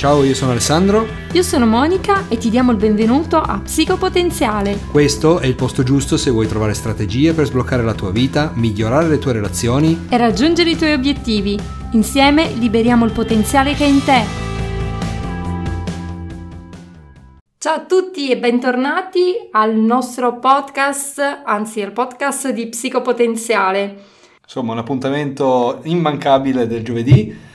Ciao, io sono Alessandro. Io sono Monica e ti diamo il benvenuto a Psicopotenziale. Questo è il posto giusto se vuoi trovare strategie per sbloccare la tua vita, migliorare le tue relazioni e raggiungere i tuoi obiettivi. Insieme liberiamo il potenziale che è in te. Ciao a tutti e bentornati al nostro podcast, anzi al podcast di Psicopotenziale. Insomma, un appuntamento immancabile del giovedì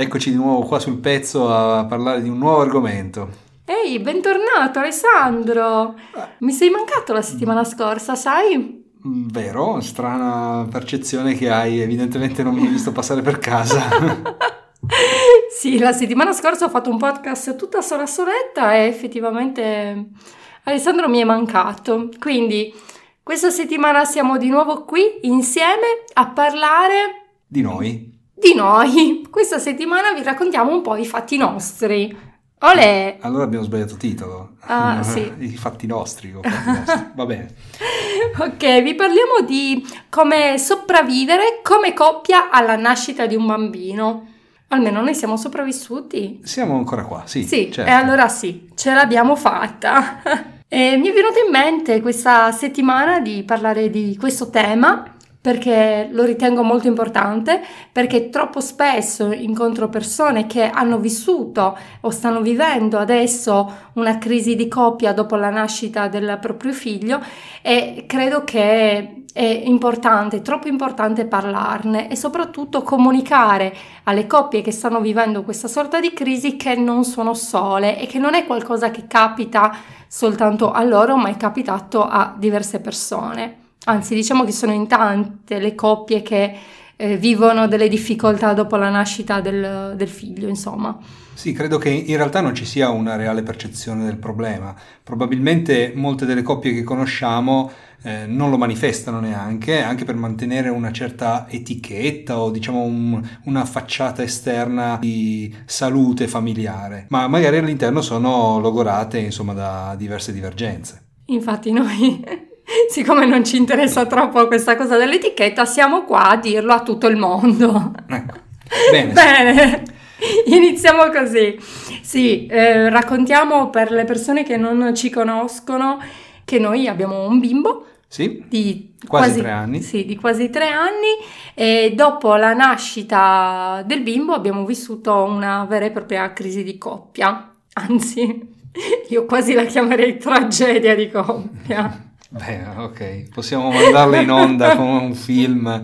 Eccoci di nuovo qua sul pezzo a parlare di un nuovo argomento. Ehi, bentornato Alessandro! Mi sei mancato la settimana scorsa, sai? Mm, vero, strana percezione che hai, evidentemente non mi hai visto passare per casa. sì, la settimana scorsa ho fatto un podcast tutta sola soletta e effettivamente Alessandro mi è mancato. Quindi questa settimana siamo di nuovo qui insieme a parlare di noi di noi. Questa settimana vi raccontiamo un po' i fatti nostri. Olè! Allora abbiamo sbagliato titolo. Ah, sì. I fatti nostri. Fatti nostri. Va bene. ok, vi parliamo di come sopravvivere come coppia alla nascita di un bambino. Almeno noi siamo sopravvissuti. Siamo ancora qua, sì. Sì, certo. e allora sì, ce l'abbiamo fatta. e mi è venuto in mente questa settimana di parlare di questo tema perché lo ritengo molto importante, perché troppo spesso incontro persone che hanno vissuto o stanno vivendo adesso una crisi di coppia dopo la nascita del proprio figlio e credo che è importante, troppo importante parlarne e soprattutto comunicare alle coppie che stanno vivendo questa sorta di crisi che non sono sole e che non è qualcosa che capita soltanto a loro, ma è capitato a diverse persone. Anzi, diciamo che sono in tante le coppie che eh, vivono delle difficoltà dopo la nascita del, del figlio, insomma. Sì, credo che in realtà non ci sia una reale percezione del problema. Probabilmente molte delle coppie che conosciamo eh, non lo manifestano neanche, anche per mantenere una certa etichetta o diciamo un, una facciata esterna di salute familiare, ma magari all'interno sono logorate insomma da diverse divergenze. Infatti noi siccome non ci interessa troppo questa cosa dell'etichetta, siamo qua a dirlo a tutto il mondo. Ecco. Bene. Bene. Iniziamo così. Sì, eh, raccontiamo per le persone che non ci conoscono che noi abbiamo un bimbo. Sì, di quasi, quasi tre anni. Sì, di quasi tre anni e dopo la nascita del bimbo abbiamo vissuto una vera e propria crisi di coppia. Anzi, io quasi la chiamerei tragedia di coppia. Beh, ok, possiamo mandarle in onda come un film.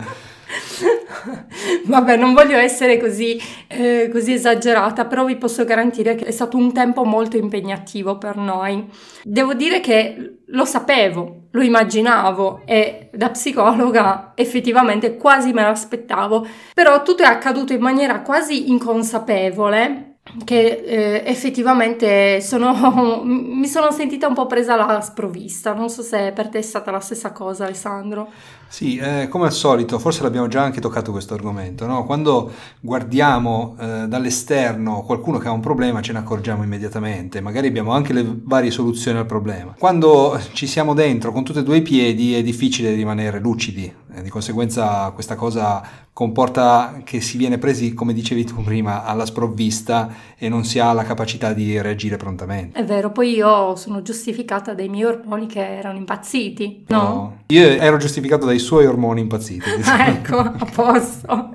Vabbè, non voglio essere così, eh, così, esagerata, però vi posso garantire che è stato un tempo molto impegnativo per noi. Devo dire che lo sapevo, lo immaginavo e da psicologa effettivamente quasi me l'aspettavo, però tutto è accaduto in maniera quasi inconsapevole che eh, effettivamente sono, mi sono sentita un po' presa alla sprovvista. Non so se per te è stata la stessa cosa, Alessandro. Sì, eh, come al solito, forse l'abbiamo già anche toccato questo argomento, no? Quando guardiamo eh, dall'esterno qualcuno che ha un problema ce ne accorgiamo immediatamente, magari abbiamo anche le varie soluzioni al problema. Quando ci siamo dentro con tutti e due i piedi è difficile rimanere lucidi, di conseguenza questa cosa comporta che si viene presi, come dicevi tu prima, alla sprovvista e non si ha la capacità di reagire prontamente. È vero, poi io sono giustificata dai miei ormoni che erano impazziti, no? no io ero giustificato dai suoi ormoni impazziti. Ah, ecco, a posto.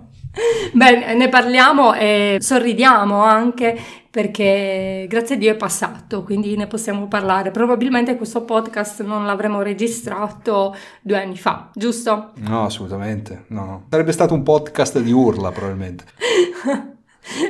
Beh, ne parliamo e sorridiamo anche perché grazie a Dio è passato, quindi ne possiamo parlare. Probabilmente questo podcast non l'avremmo registrato due anni fa, giusto? No, assolutamente, no. Sarebbe stato un podcast di urla probabilmente.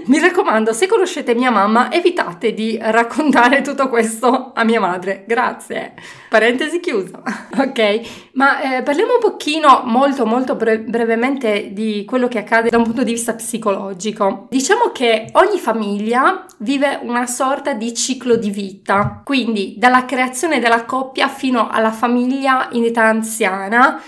Mi raccomando, se conoscete mia mamma, evitate di raccontare tutto questo a mia madre. Grazie. Parentesi chiusa. ok, ma eh, parliamo un pochino, molto molto bre- brevemente di quello che accade da un punto di vista psicologico. Diciamo che ogni famiglia vive una sorta di ciclo di vita, quindi dalla creazione della coppia fino alla famiglia in età anziana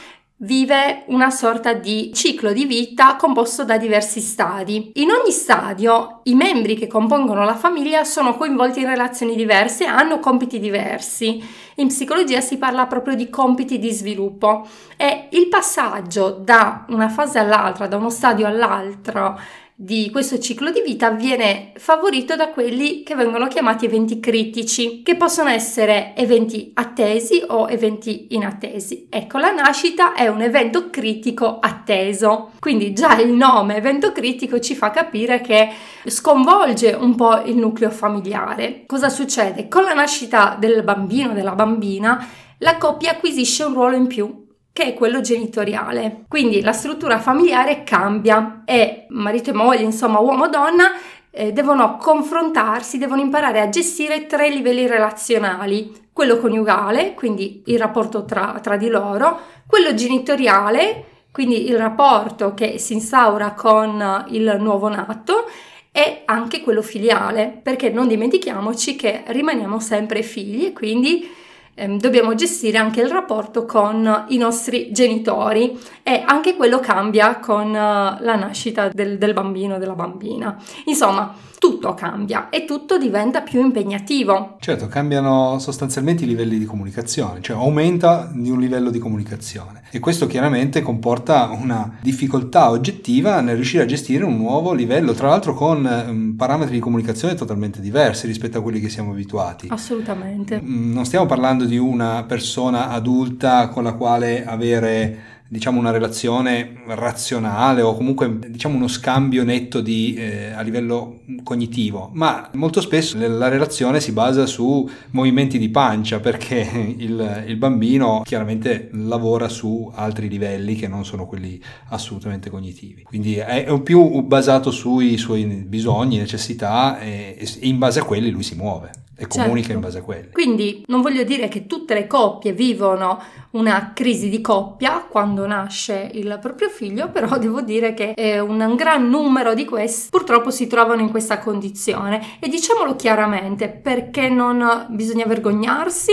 vive una sorta di ciclo di vita composto da diversi stadi. In ogni stadio i membri che compongono la famiglia sono coinvolti in relazioni diverse e hanno compiti diversi. In psicologia si parla proprio di compiti di sviluppo e il passaggio da una fase all'altra, da uno stadio all'altro di questo ciclo di vita viene favorito da quelli che vengono chiamati eventi critici, che possono essere eventi attesi o eventi inattesi. Ecco, la nascita è un evento critico atteso, quindi già il nome evento critico ci fa capire che sconvolge un po' il nucleo familiare. Cosa succede? Con la nascita del bambino, della bambina, la coppia acquisisce un ruolo in più che è quello genitoriale. Quindi la struttura familiare cambia e marito e moglie, insomma uomo e donna, eh, devono confrontarsi, devono imparare a gestire tre livelli relazionali. Quello coniugale, quindi il rapporto tra, tra di loro, quello genitoriale, quindi il rapporto che si instaura con il nuovo nato e anche quello filiale, perché non dimentichiamoci che rimaniamo sempre figli e quindi ehm, dobbiamo gestire anche il rapporto con i nostri genitori e anche quello cambia con uh, la nascita del, del bambino della bambina. Insomma, tutto cambia e tutto diventa più impegnativo. Certo, cambiano sostanzialmente i livelli di comunicazione, cioè aumenta di un livello di comunicazione e questo chiaramente comporta una difficoltà oggettiva nel riuscire a gestire un nuovo livello, tra l'altro con um, parametri di comunicazione totalmente diversi rispetto a quelli che siamo abituati. Assolutamente. Mm, non stiamo parlando di una persona adulta con la quale avere diciamo una relazione razionale o comunque diciamo uno scambio netto di, eh, a livello cognitivo, ma molto spesso la relazione si basa su movimenti di pancia perché il, il bambino chiaramente lavora su altri livelli che non sono quelli assolutamente cognitivi. Quindi è, più basato sui suoi bisogni, necessità e, e in base a quelli lui si muove e comunica certo. in base a quelli. Quindi non voglio dire che tutte le coppie vivono una crisi di coppia quando nasce il proprio figlio, però devo dire che un gran numero di questi purtroppo si trovano in questa condizione e diciamolo chiaramente perché non bisogna vergognarsi,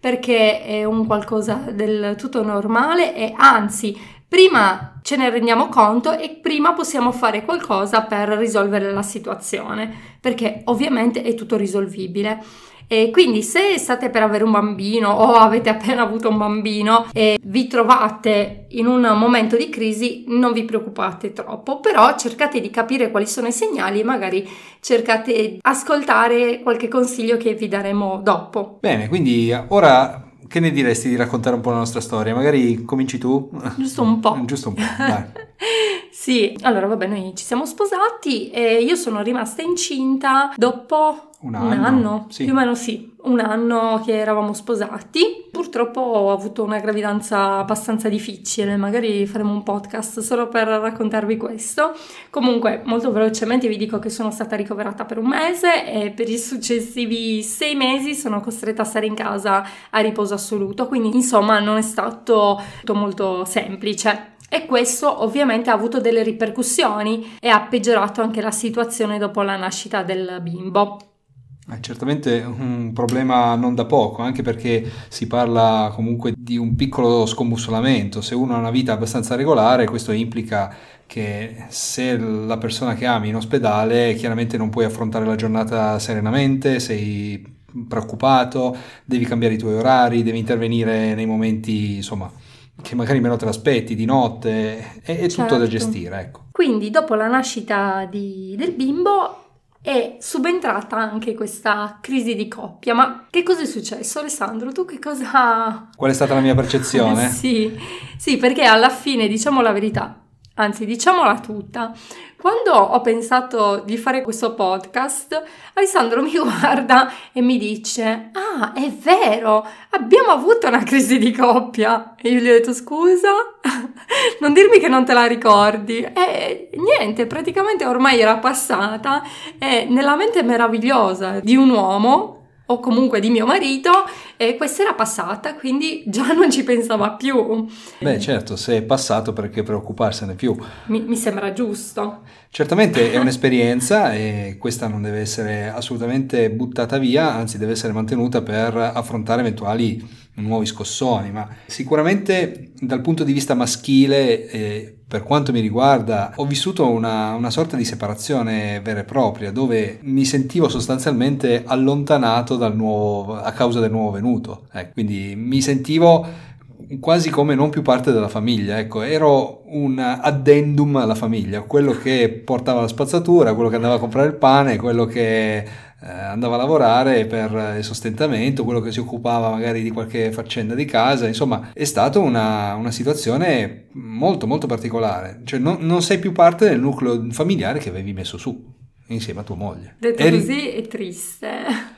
perché è un qualcosa del tutto normale e anzi prima ce ne rendiamo conto e prima possiamo fare qualcosa per risolvere la situazione, perché ovviamente è tutto risolvibile. E quindi se state per avere un bambino o avete appena avuto un bambino e vi trovate in un momento di crisi, non vi preoccupate troppo, però cercate di capire quali sono i segnali e magari cercate di ascoltare qualche consiglio che vi daremo dopo. Bene, quindi ora che ne diresti di raccontare un po' la nostra storia? Magari cominci tu? Giusto un po'. Giusto un po', dai. sì, allora vabbè, noi ci siamo sposati e io sono rimasta incinta dopo un anno, un anno sì. più o meno sì, un anno che eravamo sposati. Purtroppo ho avuto una gravidanza abbastanza difficile, magari faremo un podcast solo per raccontarvi questo. Comunque, molto velocemente vi dico che sono stata ricoverata per un mese e per i successivi sei mesi sono costretta a stare in casa a riposo assoluto, quindi insomma non è stato molto semplice. E questo ovviamente ha avuto delle ripercussioni e ha peggiorato anche la situazione dopo la nascita del bimbo. È certamente un problema non da poco, anche perché si parla comunque di un piccolo scombussolamento. Se uno ha una vita abbastanza regolare, questo implica che se la persona che ami in ospedale, chiaramente non puoi affrontare la giornata serenamente, sei preoccupato, devi cambiare i tuoi orari, devi intervenire nei momenti, insomma, che magari meno te l'aspetti, di notte, è, è certo. tutto da certo. gestire. Ecco. Quindi dopo la nascita di, del bimbo è subentrata anche questa crisi di coppia. Ma che cosa è successo, Alessandro? Tu che cosa... Qual è stata la mia percezione? sì, sì, perché alla fine, diciamo la verità, anzi diciamola tutta, quando ho pensato di fare questo podcast, Alessandro mi guarda e mi dice, ah, è vero, abbiamo avuto una crisi di coppia. E io gli ho detto, scusa, non dirmi che non te la ricordi. E niente, praticamente ormai era passata e nella mente meravigliosa di un uomo o comunque di mio marito e questa era passata, quindi già non ci pensava più. Beh certo, se è passato perché preoccuparsene più? Mi, mi sembra giusto. Certamente è un'esperienza e questa non deve essere assolutamente buttata via, anzi deve essere mantenuta per affrontare eventuali nuovi scossoni, ma sicuramente dal punto di vista maschile, eh, per quanto mi riguarda, ho vissuto una, una, sorta di separazione vera e propria, dove mi sentivo sostanzialmente allontanato dal nuovo, a causa del nuovo venuto. Eh, quindi mi sentivo quasi come non più parte della famiglia, ecco, ero un addendum alla famiglia, quello che portava la spazzatura, quello che andava a comprare il pane, quello che eh, andava a lavorare per il sostentamento, quello che si occupava magari di qualche faccenda di casa, insomma è stata una, una situazione molto molto particolare, cioè non, non sei più parte del nucleo familiare che avevi messo su insieme a tua moglie. Detto Eri... così è triste.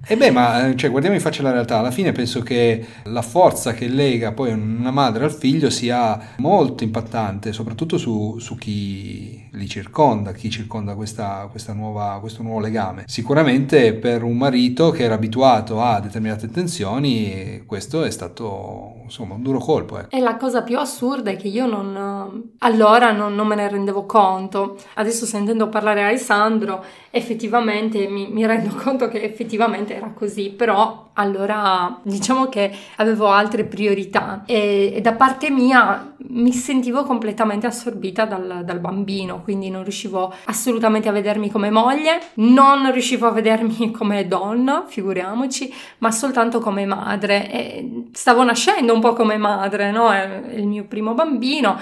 E beh, ma eh, cioè, guardiamo in faccia la realtà. Alla fine penso che la forza che lega poi una madre al figlio sia molto impattante, soprattutto su, su chi li circonda, chi circonda questa, questa nuova, questo nuovo legame. Sicuramente per un marito che era abituato a determinate tensioni, questo è stato insomma un duro colpo. Ecco. E la cosa più assurda è che io non, allora non, non me ne rendevo conto. Adesso sentendo parlare Alessandro, effettivamente mi, mi, rendo conto che effettivamente era così, però allora diciamo che avevo altre priorità e, e da parte mia mi sentivo completamente assorbita dal, dal, bambino, quindi non riuscivo assolutamente a vedermi come moglie, non riuscivo a vedermi come donna, figuriamoci, ma soltanto come madre. E stavo nascendo un po' come madre, no? È il mio primo bambino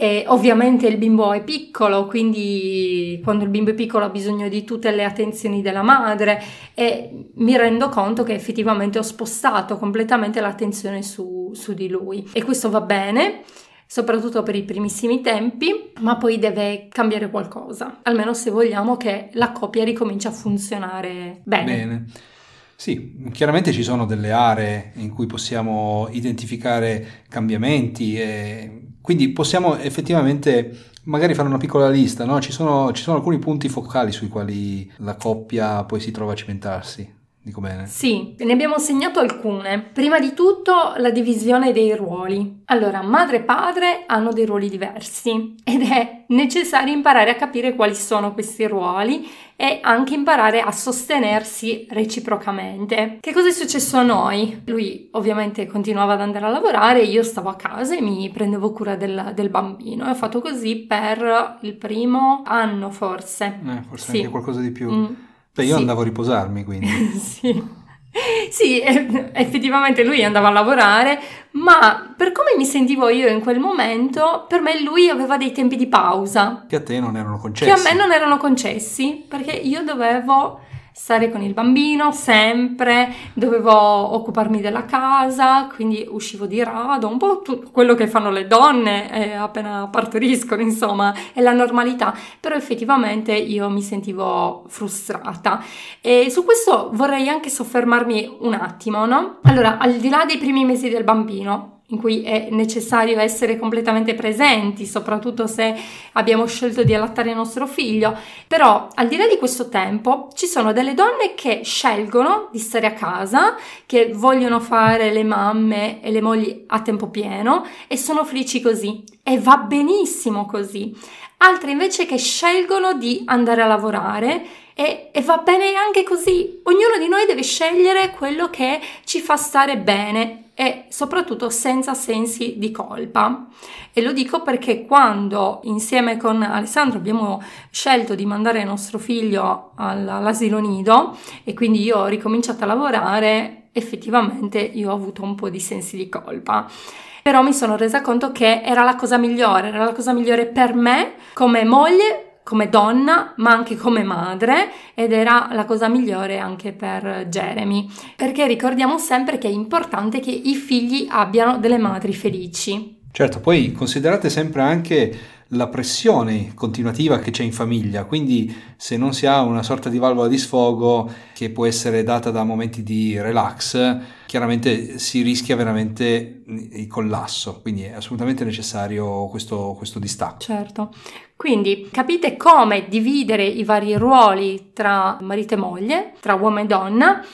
e ovviamente il bimbo è piccolo, quindi quando il bimbo è piccolo ha bisogno di tutte le attenzioni della madre e mi rendo conto che effettivamente ho spostato completamente l'attenzione su, su di lui e questo va bene soprattutto per i primissimi tempi, ma poi deve cambiare qualcosa, almeno se vogliamo che la coppia ricominci a funzionare bene. Bene. Sì, chiaramente ci sono delle aree in cui possiamo identificare cambiamenti e quindi possiamo effettivamente magari fare una piccola lista, no? ci, sono, ci sono alcuni punti focali sui quali la coppia poi si trova a cimentarsi. Dico bene? Sì, ne abbiamo segnato alcune. Prima di tutto la divisione dei ruoli. Allora, madre e padre hanno dei ruoli diversi ed è necessario imparare a capire quali sono questi ruoli e anche imparare a sostenersi reciprocamente. Che cosa è successo a noi? Lui ovviamente continuava ad andare a lavorare, io stavo a casa e mi prendevo cura del, del bambino e ho fatto così per il primo anno forse. Eh, forse sì. anche qualcosa di più. Mm. Beh, io sì. andavo a riposarmi quindi. sì. Sì, effettivamente lui andava a lavorare, ma per come mi sentivo io in quel momento, per me lui aveva dei tempi di pausa. Che a te non erano concessi. Che a me non erano concessi, perché io dovevo stare con il bambino sempre, dovevo occuparmi della casa, quindi uscivo di rado, un po' tutto quello che fanno le donne eh, appena partoriscono, insomma, è la normalità, però effettivamente io mi sentivo frustrata e su questo vorrei anche soffermarmi un attimo, no? Allora, al di là dei primi mesi del bambino, in cui è necessario essere completamente presenti, soprattutto se abbiamo scelto di allattare il nostro figlio. Però al di là di questo tempo ci sono delle donne che scelgono di stare a casa, che vogliono fare le mamme e le mogli a tempo pieno e sono felici così e va benissimo così. Altre invece che scelgono di andare a lavorare e, e, va bene anche così. Ognuno di noi deve scegliere quello che ci fa stare bene e soprattutto senza sensi di colpa. E lo dico perché quando insieme con Alessandro abbiamo scelto di mandare nostro figlio all'asilo nido e quindi io ho ricominciato a lavorare, effettivamente io ho avuto un po' di sensi di colpa però mi sono resa conto che era la cosa migliore, era la cosa migliore per me come moglie, come donna, ma anche come madre ed era la cosa migliore anche per Jeremy, perché ricordiamo sempre che è importante che i figli abbiano delle madri felici. Certo, poi considerate sempre anche la pressione continuativa che c'è in famiglia, quindi se non si ha una sorta di valvola di sfogo che può essere data da momenti di relax, chiaramente si rischia veramente il collasso, quindi è assolutamente necessario questo, questo distacco. Certo, quindi capite come dividere i vari ruoli tra marito e moglie, tra uomo e donna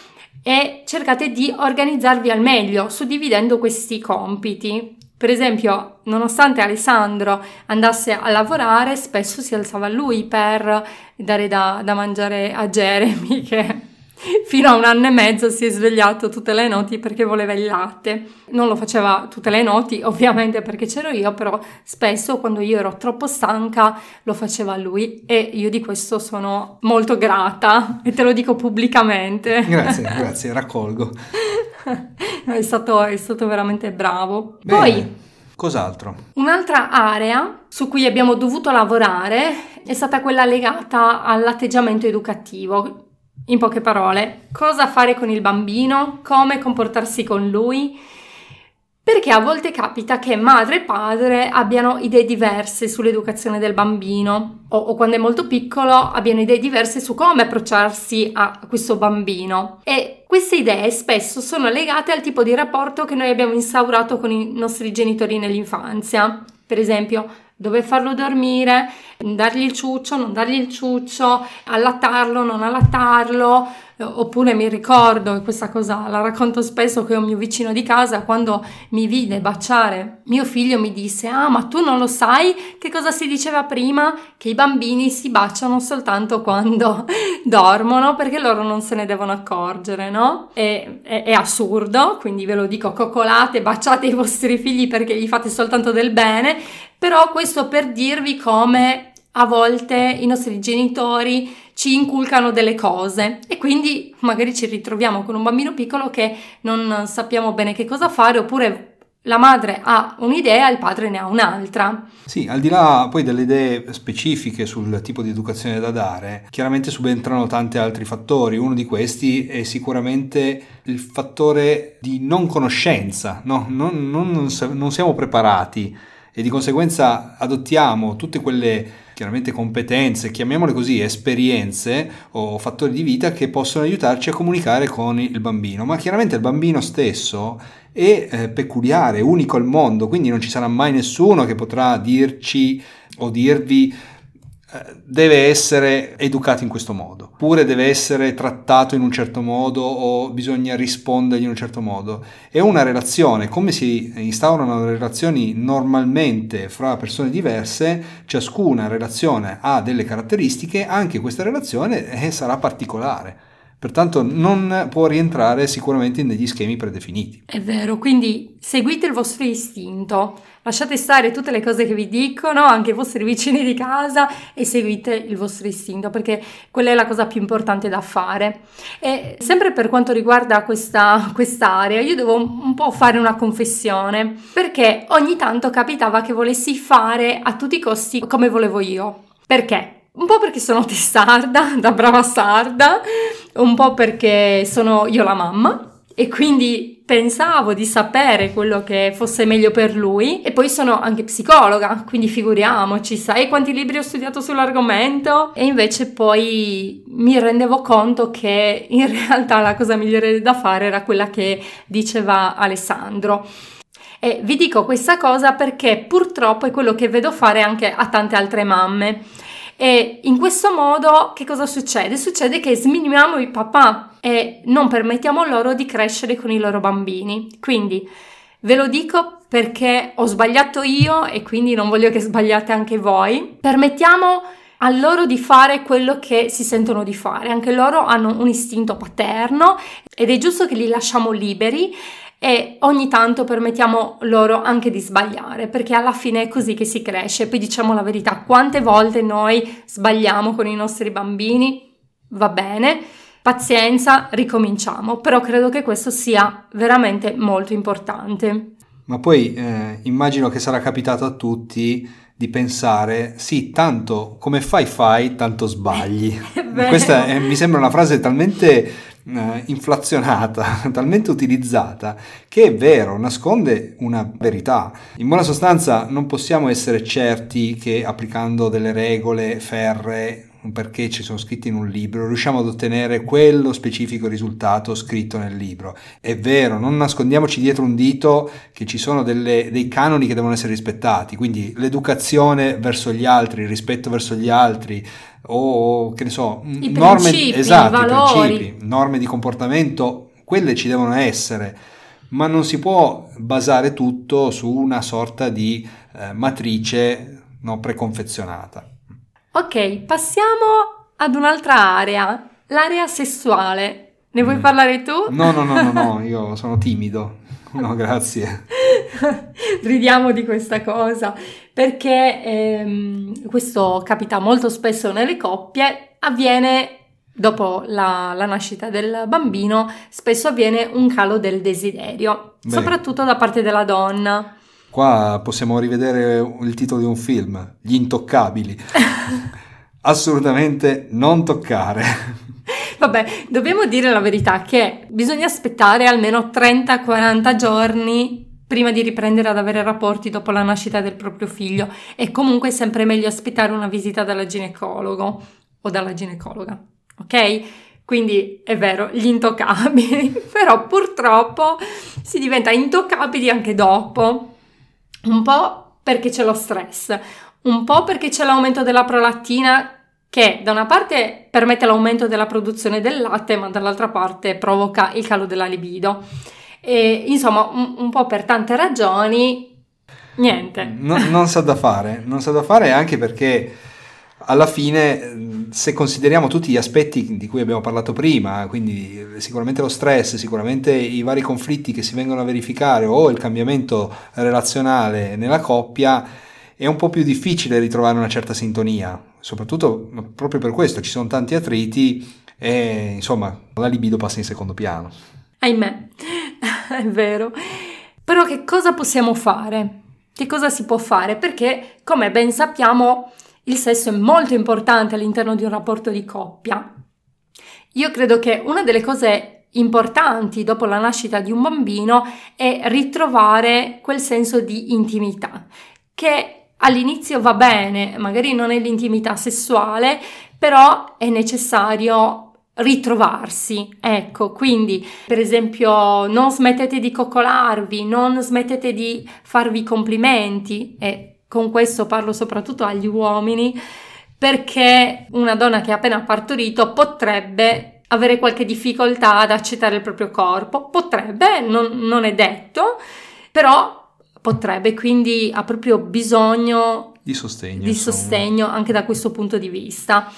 e cercate di organizzarvi al meglio suddividendo questi compiti. Per esempio, nonostante Alessandro andasse a lavorare, spesso si alzava lui per dare da, da mangiare a Jeremy che Fino a un anno e mezzo si è svegliato tutte le notti perché voleva il latte. Non lo faceva tutte le notti, ovviamente perché c'ero io, però spesso quando io ero troppo stanca lo faceva lui e io di questo sono molto grata e te lo dico pubblicamente. Grazie, grazie, raccolgo. è, stato, è stato veramente bravo. Bene. Poi Cos'altro? Un'altra area su cui abbiamo dovuto lavorare è stata quella legata all'atteggiamento educativo. In poche parole, cosa fare con il bambino, come comportarsi con lui, perché a volte capita che madre e padre abbiano idee diverse sull'educazione del bambino o, o, quando è molto piccolo abbiano idee diverse su come approcciarsi a questo bambino e queste idee spesso sono legate al tipo di rapporto che noi abbiamo instaurato con i nostri genitori nell'infanzia. Per esempio, dove farlo dormire, dargli il ciuccio, non dargli il ciuccio, allattarlo, non allattarlo, oppure mi ricordo, questa cosa la racconto spesso, che un mio vicino di casa quando mi vide baciare mio figlio mi disse, ah ma tu non lo sai che cosa si diceva prima? Che i bambini si baciano soltanto quando dormono perché loro non se ne devono accorgere, no? È, è, è assurdo, quindi ve lo dico, coccolate, baciate i vostri figli perché gli fate soltanto del bene, però questo per dirvi come a volte i nostri genitori ci inculcano delle cose e quindi magari ci ritroviamo con un bambino piccolo che non sappiamo bene che cosa fare oppure la madre ha un'idea, il padre ne ha un'altra. Sì, al di là poi delle idee specifiche sul tipo di educazione da dare, chiaramente subentrano tanti altri fattori. Uno di questi è sicuramente il fattore di non conoscenza, no? non, non, non siamo preparati e di conseguenza adottiamo tutte quelle chiaramente competenze, chiamiamole così, esperienze o fattori di vita che possono aiutarci a comunicare con il bambino, ma chiaramente il bambino stesso è eh, peculiare, unico al mondo, quindi non ci sarà mai nessuno che potrà dirci o dirvi deve essere educato in questo modo, oppure deve essere trattato in un certo modo o bisogna rispondergli in un certo modo. È una relazione, come si instaurano relazioni normalmente fra persone diverse, ciascuna relazione ha delle caratteristiche, anche questa relazione eh, sarà particolare. Pertanto non può rientrare sicuramente in degli schemi predefiniti. È vero, quindi seguite il vostro istinto, lasciate stare tutte le cose che vi dicono, anche i vostri vicini di casa e seguite il vostro istinto perché quella è la cosa più importante da fare. E sempre per quanto riguarda questa quest'area, io devo un po' fare una confessione perché ogni tanto capitava che volessi fare a tutti i costi come volevo io. Perché? Un po' perché sono testarda, da brava sarda, un po' perché sono io la mamma e quindi pensavo di sapere quello che fosse meglio per lui e poi sono anche psicologa, quindi figuriamoci, sai quanti libri ho studiato sull'argomento e invece poi mi rendevo conto che in realtà la cosa migliore da fare era quella che diceva Alessandro. E vi dico questa cosa perché purtroppo è quello che vedo fare anche a tante altre mamme. E in questo modo che cosa succede? Succede che sminimiamo i papà e non permettiamo loro di crescere con i loro bambini. Quindi ve lo dico perché ho sbagliato io e quindi non voglio che sbagliate anche voi. Permettiamo a loro di fare quello che si sentono di fare. Anche loro hanno un istinto paterno ed è giusto che li lasciamo liberi e ogni tanto permettiamo loro anche di sbagliare, perché alla fine è così che si cresce. Poi diciamo la verità, quante volte noi sbagliamo con i nostri bambini? Va bene, pazienza, ricominciamo, però credo che questo sia veramente molto importante. Ma poi eh, immagino che sarà capitato a tutti di pensare, sì, tanto come fai fai, tanto sbagli. Questa è, mi sembra una frase talmente eh, inflazionata, talmente utilizzata, che è vero, nasconde una verità. In buona sostanza non possiamo essere certi che applicando delle regole ferre perché ci sono scritti in un libro, riusciamo ad ottenere quello specifico risultato scritto nel libro. È vero, non nascondiamoci dietro un dito che ci sono delle, dei canoni che devono essere rispettati, quindi l'educazione verso gli altri, il rispetto verso gli altri, o che ne so, I norme, principi, esatto, i principi, norme di comportamento, quelle ci devono essere, ma non si può basare tutto su una sorta di eh, matrice no, preconfezionata. Ok, passiamo ad un'altra area, l'area sessuale. Ne vuoi mm. parlare tu? No, no, no, no, no, io sono timido. No, grazie. Ridiamo di questa cosa perché ehm, questo capita molto spesso nelle coppie, avviene dopo la, la, nascita del bambino spesso avviene un calo del desiderio, Beh, soprattutto da parte della donna. Qua possiamo rivedere il titolo di un film, Gli intoccabili. Assolutamente non toccare. Vabbè, dobbiamo dire la verità che bisogna aspettare almeno 30-40 giorni prima di riprendere ad avere rapporti dopo la nascita del proprio figlio e comunque è sempre meglio aspettare una visita dalla ginecologo o dalla ginecologa ok? Quindi è vero, gli intoccabili, però purtroppo si diventa intoccabili anche dopo, un po' perché c'è lo stress, un po' perché c'è l'aumento della prolattina che da una parte permette l'aumento della produzione del latte, ma dall'altra parte provoca il calo della libido. E, insomma, un, un po' per tante ragioni, niente. No, non sa da fare, non sa da fare anche perché alla fine, se consideriamo tutti gli aspetti di cui abbiamo parlato prima, quindi sicuramente lo stress, sicuramente i vari conflitti che si vengono a verificare o il cambiamento relazionale nella coppia, è un po' più difficile ritrovare una certa sintonia, soprattutto proprio per questo ci sono tanti attriti e insomma la libido passa in secondo piano. Ahimè, è vero. Però che cosa possiamo fare? Che cosa si può fare? Perché, come ben sappiamo, il sesso è molto importante all'interno di un rapporto di coppia. Io credo che una delle cose importanti dopo la nascita di un bambino è ritrovare quel senso di intimità che all'inizio va bene, magari non è l'intimità sessuale, però è necessario ritrovarsi. Ecco, quindi per esempio non smettete di coccolarvi, non smettete di farvi complimenti e con questo parlo soprattutto agli uomini, perché una donna che ha appena partorito potrebbe avere qualche difficoltà ad accettare il proprio corpo, potrebbe, non, non è detto, però potrebbe, quindi ha proprio bisogno di sostegno, di sostegno anche da questo punto di vista.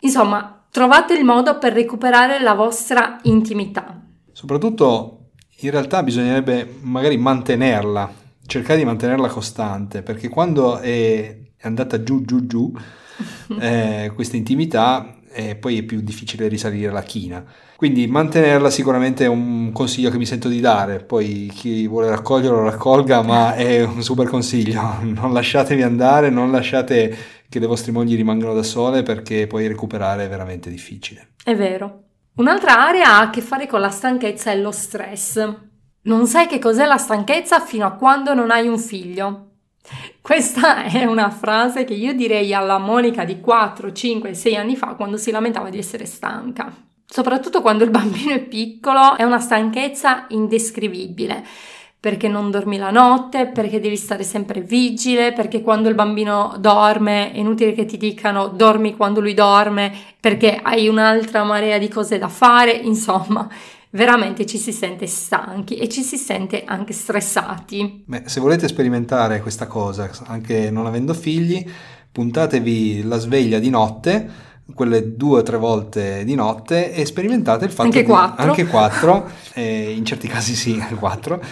Insomma, trovate il modo per recuperare la vostra intimità. Soprattutto in realtà bisognerebbe magari mantenerla cercare di mantenerla costante, perché quando è andata giù, giù, giù, eh, questa intimità, eh, poi è più difficile risalire la china. Quindi mantenerla sicuramente è un consiglio che mi sento di dare, poi chi vuole raccoglierlo raccolga, ma è un super consiglio, non lasciatevi andare, non lasciate che le vostre mogli rimangano da sole perché poi recuperare è veramente difficile. È vero. Un'altra area ha a che fare con la stanchezza e lo stress. Non sai che cos'è la stanchezza fino a quando non hai un figlio. Questa è una frase che io direi alla Monica di 4, 5, 6 anni fa quando si lamentava di essere stanca. Soprattutto quando il bambino è piccolo è una stanchezza indescrivibile perché non dormi la notte, perché devi stare sempre vigile, perché quando il bambino dorme è inutile che ti dicano dormi quando lui dorme, perché hai un'altra marea di cose da fare, insomma, veramente ci si sente stanchi e ci si sente anche stressati. Beh, se volete sperimentare questa cosa, anche non avendo figli, puntatevi la sveglia di notte quelle due o tre volte di notte e sperimentate il fatto anche di quattro. anche quattro eh, in certi casi sì quattro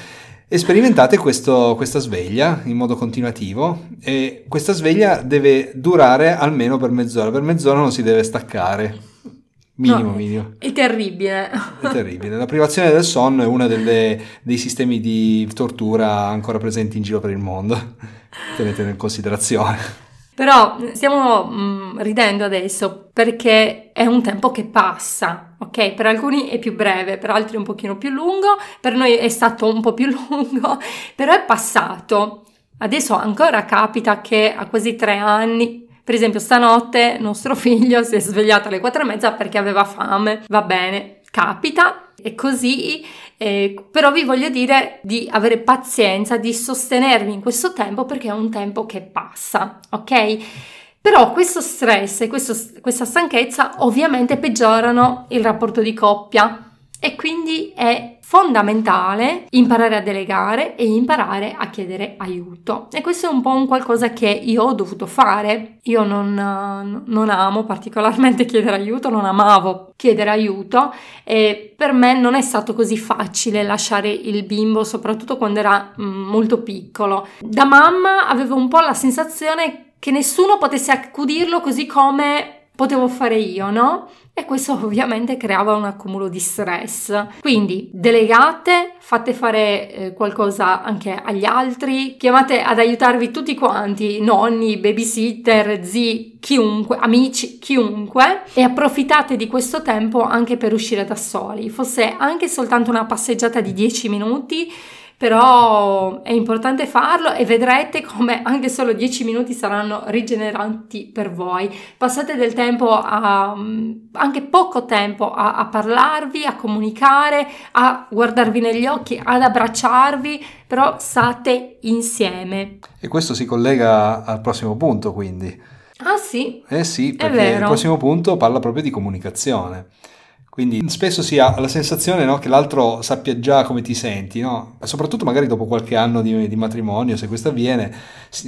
e sperimentate questo, questa sveglia in modo continuativo e questa sveglia deve durare almeno per mezz'ora per mezz'ora non si deve staccare Minimo, no, minimo. È terribile. È terribile. La privazione del sonno è uno dei sistemi di tortura ancora presenti in giro per il mondo. Tenetelo in considerazione. Però stiamo mh, mm, ridendo adesso perché è un tempo che passa, ok? Per alcuni è più breve, per altri un pochino più lungo, per noi è stato un po' più lungo, però è passato. Adesso ancora capita che a quasi tre anni per esempio, stanotte nostro figlio si è svegliato alle quattro e mezza perché aveva fame. Va bene, capita, è così, eh, però vi voglio dire di avere pazienza, di sostenervi in questo tempo perché è un tempo che passa, ok? Però questo stress e questo, questa stanchezza ovviamente peggiorano il rapporto di coppia e quindi è fondamentale imparare a delegare e imparare a chiedere aiuto. E questo è un po' un qualcosa che io ho dovuto fare. Io non, non amo particolarmente chiedere aiuto, non amavo chiedere aiuto e per me non è stato così facile lasciare il bimbo, soprattutto quando era mm, molto piccolo. Da mamma avevo un po' la sensazione che nessuno potesse accudirlo così come potevo fare io, no? E questo ovviamente creava un accumulo di stress. Quindi delegate, fate fare eh, qualcosa anche agli altri, chiamate ad aiutarvi tutti quanti, nonni, babysitter, zii, chiunque, amici, chiunque, e approfittate di questo tempo anche per uscire da soli. Fosse anche soltanto una passeggiata di 10 minuti però è importante farlo e vedrete come anche solo 10 minuti saranno rigeneranti per voi. Passate del tempo a, anche poco tempo a, a parlarvi, a comunicare, a guardarvi negli occhi, ad abbracciarvi, però state insieme. E questo si collega al prossimo punto, quindi. Ah sì? Eh sì, perché il prossimo punto parla proprio di comunicazione. Quindi spesso si ha la sensazione no, che l'altro sappia già come ti senti, no? soprattutto magari dopo qualche anno di, di matrimonio, se questo avviene,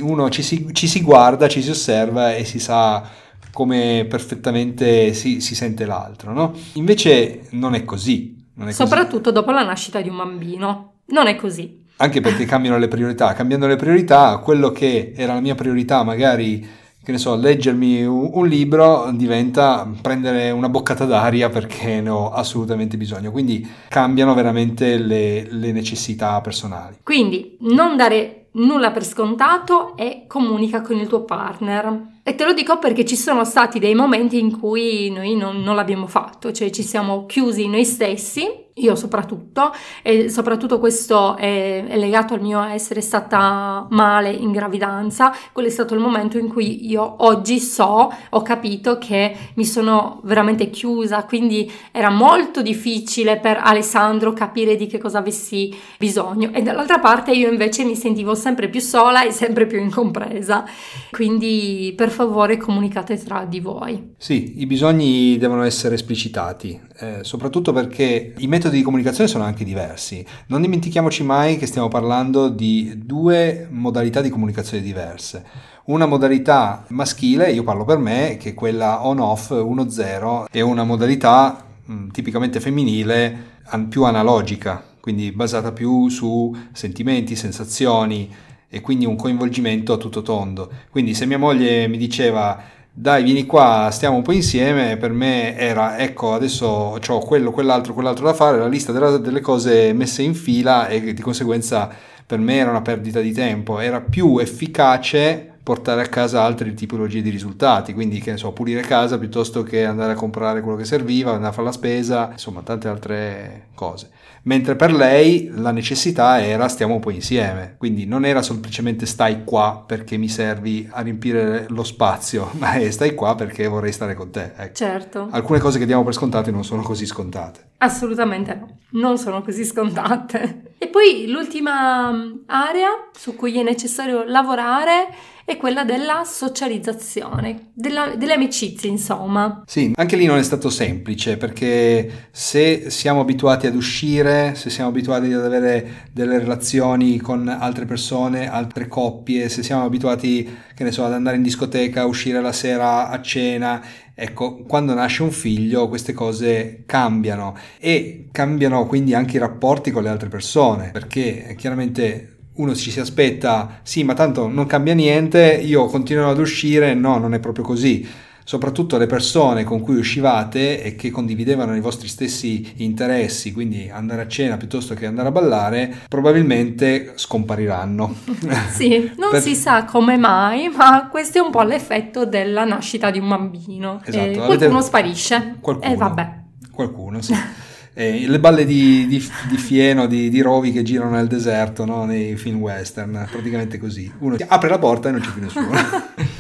uno ci si, ci si, guarda, ci si osserva e si sa come perfettamente si, si sente l'altro. No? Invece non è così. Non è soprattutto così. dopo la nascita di un bambino. Non è così. Anche perché cambiano le priorità. Cambiando le priorità, quello che era la mia priorità magari che ne so, leggermi un, libro diventa prendere una boccata d'aria perché ne ho assolutamente bisogno. Quindi cambiano veramente le, le necessità personali. Quindi non dare nulla per scontato e comunica con il tuo partner. E te lo dico perché ci sono stati dei momenti in cui noi non, non l'abbiamo fatto, cioè ci siamo chiusi noi stessi io soprattutto, e soprattutto questo è, è, legato al mio essere stata male in gravidanza, quello è stato il momento in cui io oggi so, ho capito che mi sono veramente chiusa, quindi era molto difficile per Alessandro capire di che cosa avessi bisogno e dall'altra parte io invece mi sentivo sempre più sola e sempre più incompresa, quindi per favore comunicate tra di voi. Sì, i bisogni devono essere esplicitati, eh, soprattutto perché i metodi di comunicazione sono anche diversi. Non dimentichiamoci mai che stiamo parlando di due modalità di comunicazione diverse. Una modalità maschile, io parlo per me, che è quella on-off 1-0, e una modalità mh, tipicamente femminile più analogica, quindi basata più su sentimenti, sensazioni e quindi un coinvolgimento a tutto tondo. Quindi se mia moglie mi diceva dai vieni qua, stiamo un po' insieme, per me era ecco adesso ho quello, quell'altro, quell'altro da fare, la lista della, delle cose messe in fila e di conseguenza per me era una perdita di tempo, era più efficace portare a casa altre tipologie di risultati, quindi che ne so, pulire casa piuttosto che andare a comprare quello che serviva, andare a fare la spesa, insomma tante altre cose mentre per lei la necessità era stiamo un po' insieme, quindi non era semplicemente stai qua perché mi servi a riempire lo spazio, ma è stai qua perché vorrei stare con te. Ecco. Certo. Alcune cose che diamo per scontate non sono così scontate. Assolutamente no, non sono così scontate. E poi l'ultima mm, area su cui è necessario lavorare è quella della socializzazione, della, delle amicizie, insomma. Sì, anche lì non è stato semplice perché se siamo abituati ad uscire, se siamo abituati ad avere delle relazioni con altre persone, altre coppie, se siamo abituati, che ne so, ad andare in discoteca, uscire la sera a cena, Ecco, quando nasce un figlio queste cose cambiano e cambiano quindi anche i rapporti con le altre persone, perché chiaramente uno ci si aspetta, sì, ma tanto non cambia niente, io continuo ad uscire, no, non è proprio così. Soprattutto le persone con cui uscivate e che condividevano i vostri stessi interessi, quindi andare a cena piuttosto che andare a ballare, probabilmente scompariranno. Sì, non per... si sa come mai, ma questo è un po' l'effetto della nascita di un bambino. Esatto, eh, qualcuno avete... sparisce. Qualcuno. Eh, vabbè. Qualcuno, sì. eh, le balle di, di, di fieno, di, di, rovi che girano nel deserto no? nei film western, praticamente così. Uno apre la porta e non c'è più nessuno.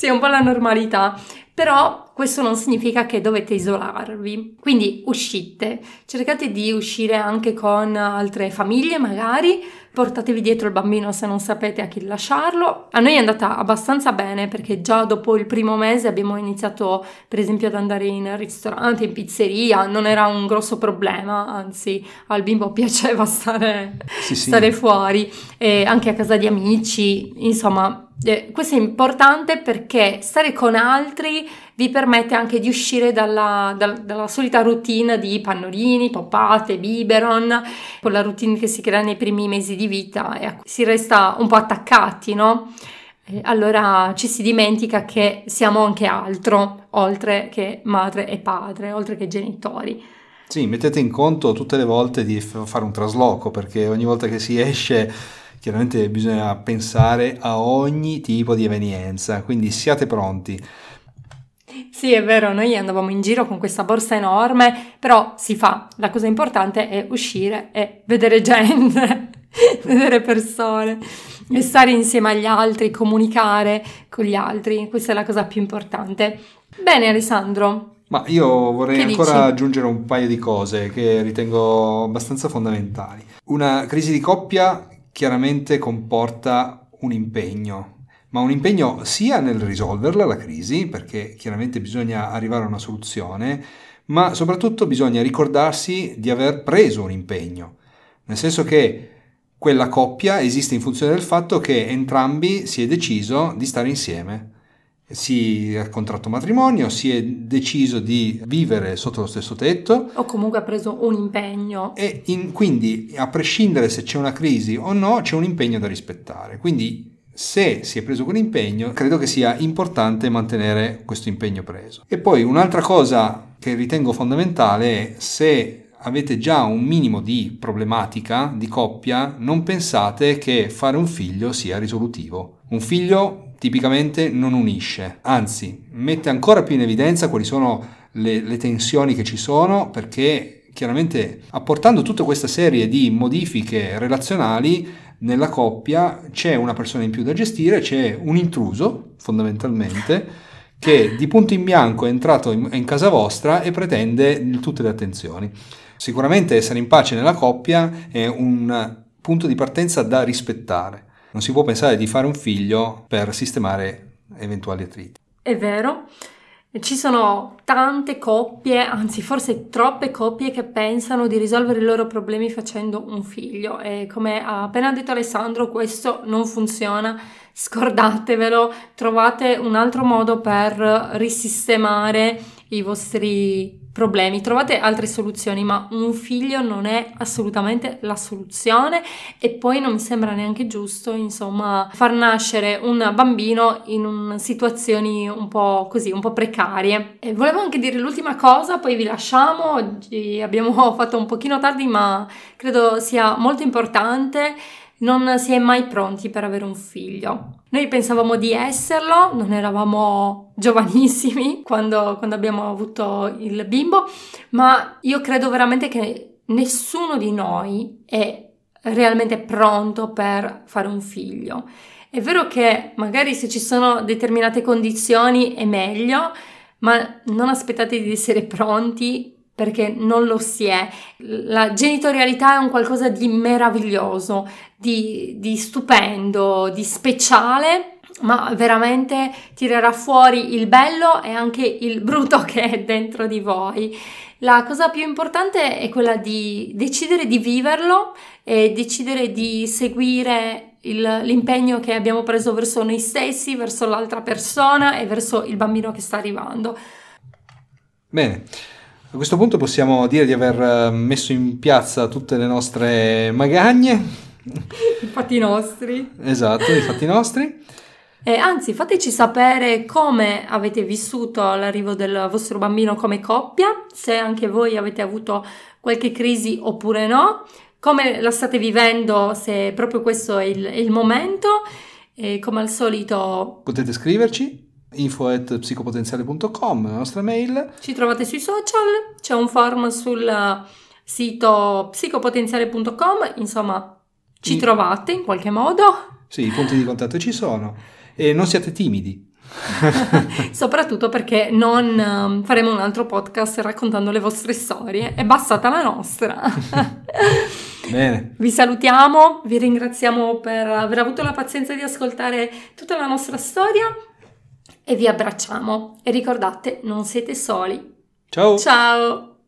sì, è un po' la normalità. Però questo non significa che dovete isolarvi. Quindi uscite, cercate di uscire anche con altre famiglie magari, portatevi dietro il bambino se non sapete a chi lasciarlo. A noi è andata abbastanza bene perché già dopo il primo mese abbiamo iniziato per esempio ad andare in ristorante, in pizzeria, non era un grosso problema, anzi al bimbo piaceva stare, sì, sì. stare fuori, e anche a casa di amici, insomma eh, questo è importante perché stare con altri vi permette anche di uscire dalla, dalla, dalla, solita routine di pannolini, poppate, biberon, quella routine che si crea nei primi mesi di vita e si resta un po' attaccati, no? allora ci si dimentica che siamo anche altro, oltre che madre e padre, oltre che genitori. Sì, mettete in conto tutte le volte di fare un trasloco, perché ogni volta che si esce chiaramente bisogna pensare a ogni tipo di evenienza, quindi siate pronti. Sì, è vero, noi andavamo in giro con questa borsa enorme, però si fa. La cosa importante è uscire e vedere gente, vedere persone e stare insieme agli altri, comunicare con gli altri. Questa è la cosa più importante. Bene, Alessandro. Ma io vorrei ancora dici? aggiungere un paio di cose che ritengo abbastanza fondamentali. Una crisi di coppia chiaramente comporta un impegno, ma un impegno sia nel risolverla la crisi, perché chiaramente bisogna arrivare a una soluzione, ma soprattutto bisogna ricordarsi di aver preso un impegno, nel senso che quella coppia esiste in funzione del fatto che entrambi si è deciso di stare insieme. Si è contratto matrimonio, si è deciso di vivere sotto lo stesso tetto. O comunque ha preso un impegno. E in, quindi, a prescindere se c'è una crisi o no, c'è un impegno da rispettare. Quindi se si è preso quell'impegno, credo che sia importante mantenere questo impegno preso. E poi un'altra cosa che ritengo fondamentale è se avete già un minimo di problematica di coppia, non pensate che fare un figlio sia risolutivo. Un figlio tipicamente non unisce, anzi mette ancora più in evidenza quali sono le, le tensioni che ci sono perché chiaramente apportando tutta questa serie di modifiche relazionali nella coppia c'è una persona in più da gestire, c'è un intruso fondamentalmente che di punto in bianco è entrato in, in casa vostra e pretende tutte le attenzioni. Sicuramente essere in pace nella coppia è un punto di partenza da rispettare. Non si può pensare di fare un figlio per sistemare eventuali attriti. È vero. Ci sono tante coppie, anzi forse troppe coppie che pensano di risolvere i loro problemi facendo un figlio. E come ha appena detto Alessandro questo non funziona, scordatevelo, trovate un altro modo per risistemare i vostri problemi, trovate altre soluzioni, ma un figlio non è assolutamente la soluzione e poi non mi sembra neanche giusto, insomma, far nascere un bambino in situazioni un po' così, un po' precarie. E volevo anche dire l'ultima cosa, poi vi lasciamo, oggi abbiamo fatto un pochino tardi, ma credo sia molto importante non si è mai pronti per avere un figlio. Noi pensavamo di esserlo, non eravamo giovanissimi quando, quando abbiamo avuto il bimbo, ma io credo veramente che nessuno di noi è realmente pronto per fare un figlio. È vero che magari se ci sono determinate condizioni è meglio, ma non aspettate di essere pronti perché non lo si è. La genitorialità è un qualcosa di meraviglioso, di, di stupendo, di speciale ma veramente tirerà fuori il bello e anche il brutto che è dentro di voi. La cosa più importante è quella di decidere di viverlo e decidere di seguire il, l'impegno che abbiamo preso verso noi stessi, verso l'altra persona e verso il bambino che sta arrivando. Bene. A questo punto possiamo dire di aver eh, messo in piazza tutte le nostre magagne. I fatti nostri. Esatto, i fatti nostri. E anzi, fateci sapere come avete vissuto l'arrivo del vostro bambino come coppia, se anche voi avete avuto qualche crisi oppure no, come la state vivendo, se proprio questo è il, il momento. E come al solito potete scriverci info at psicopotenziale.com, la nostra mail. Ci trovate sui social, c'è un form sul sito psicopotenziale.com, insomma ci trovate in qualche modo. Sì, i punti di contatto ci sono e non siate timidi. Soprattutto perché non um, faremo un altro podcast raccontando le vostre storie, è bastata la nostra. Bene. Vi salutiamo, vi ringraziamo per aver avuto la pazienza di ascoltare tutta la nostra storia e vi abbracciamo e ricordate, non siete soli. Ciao! Ciao!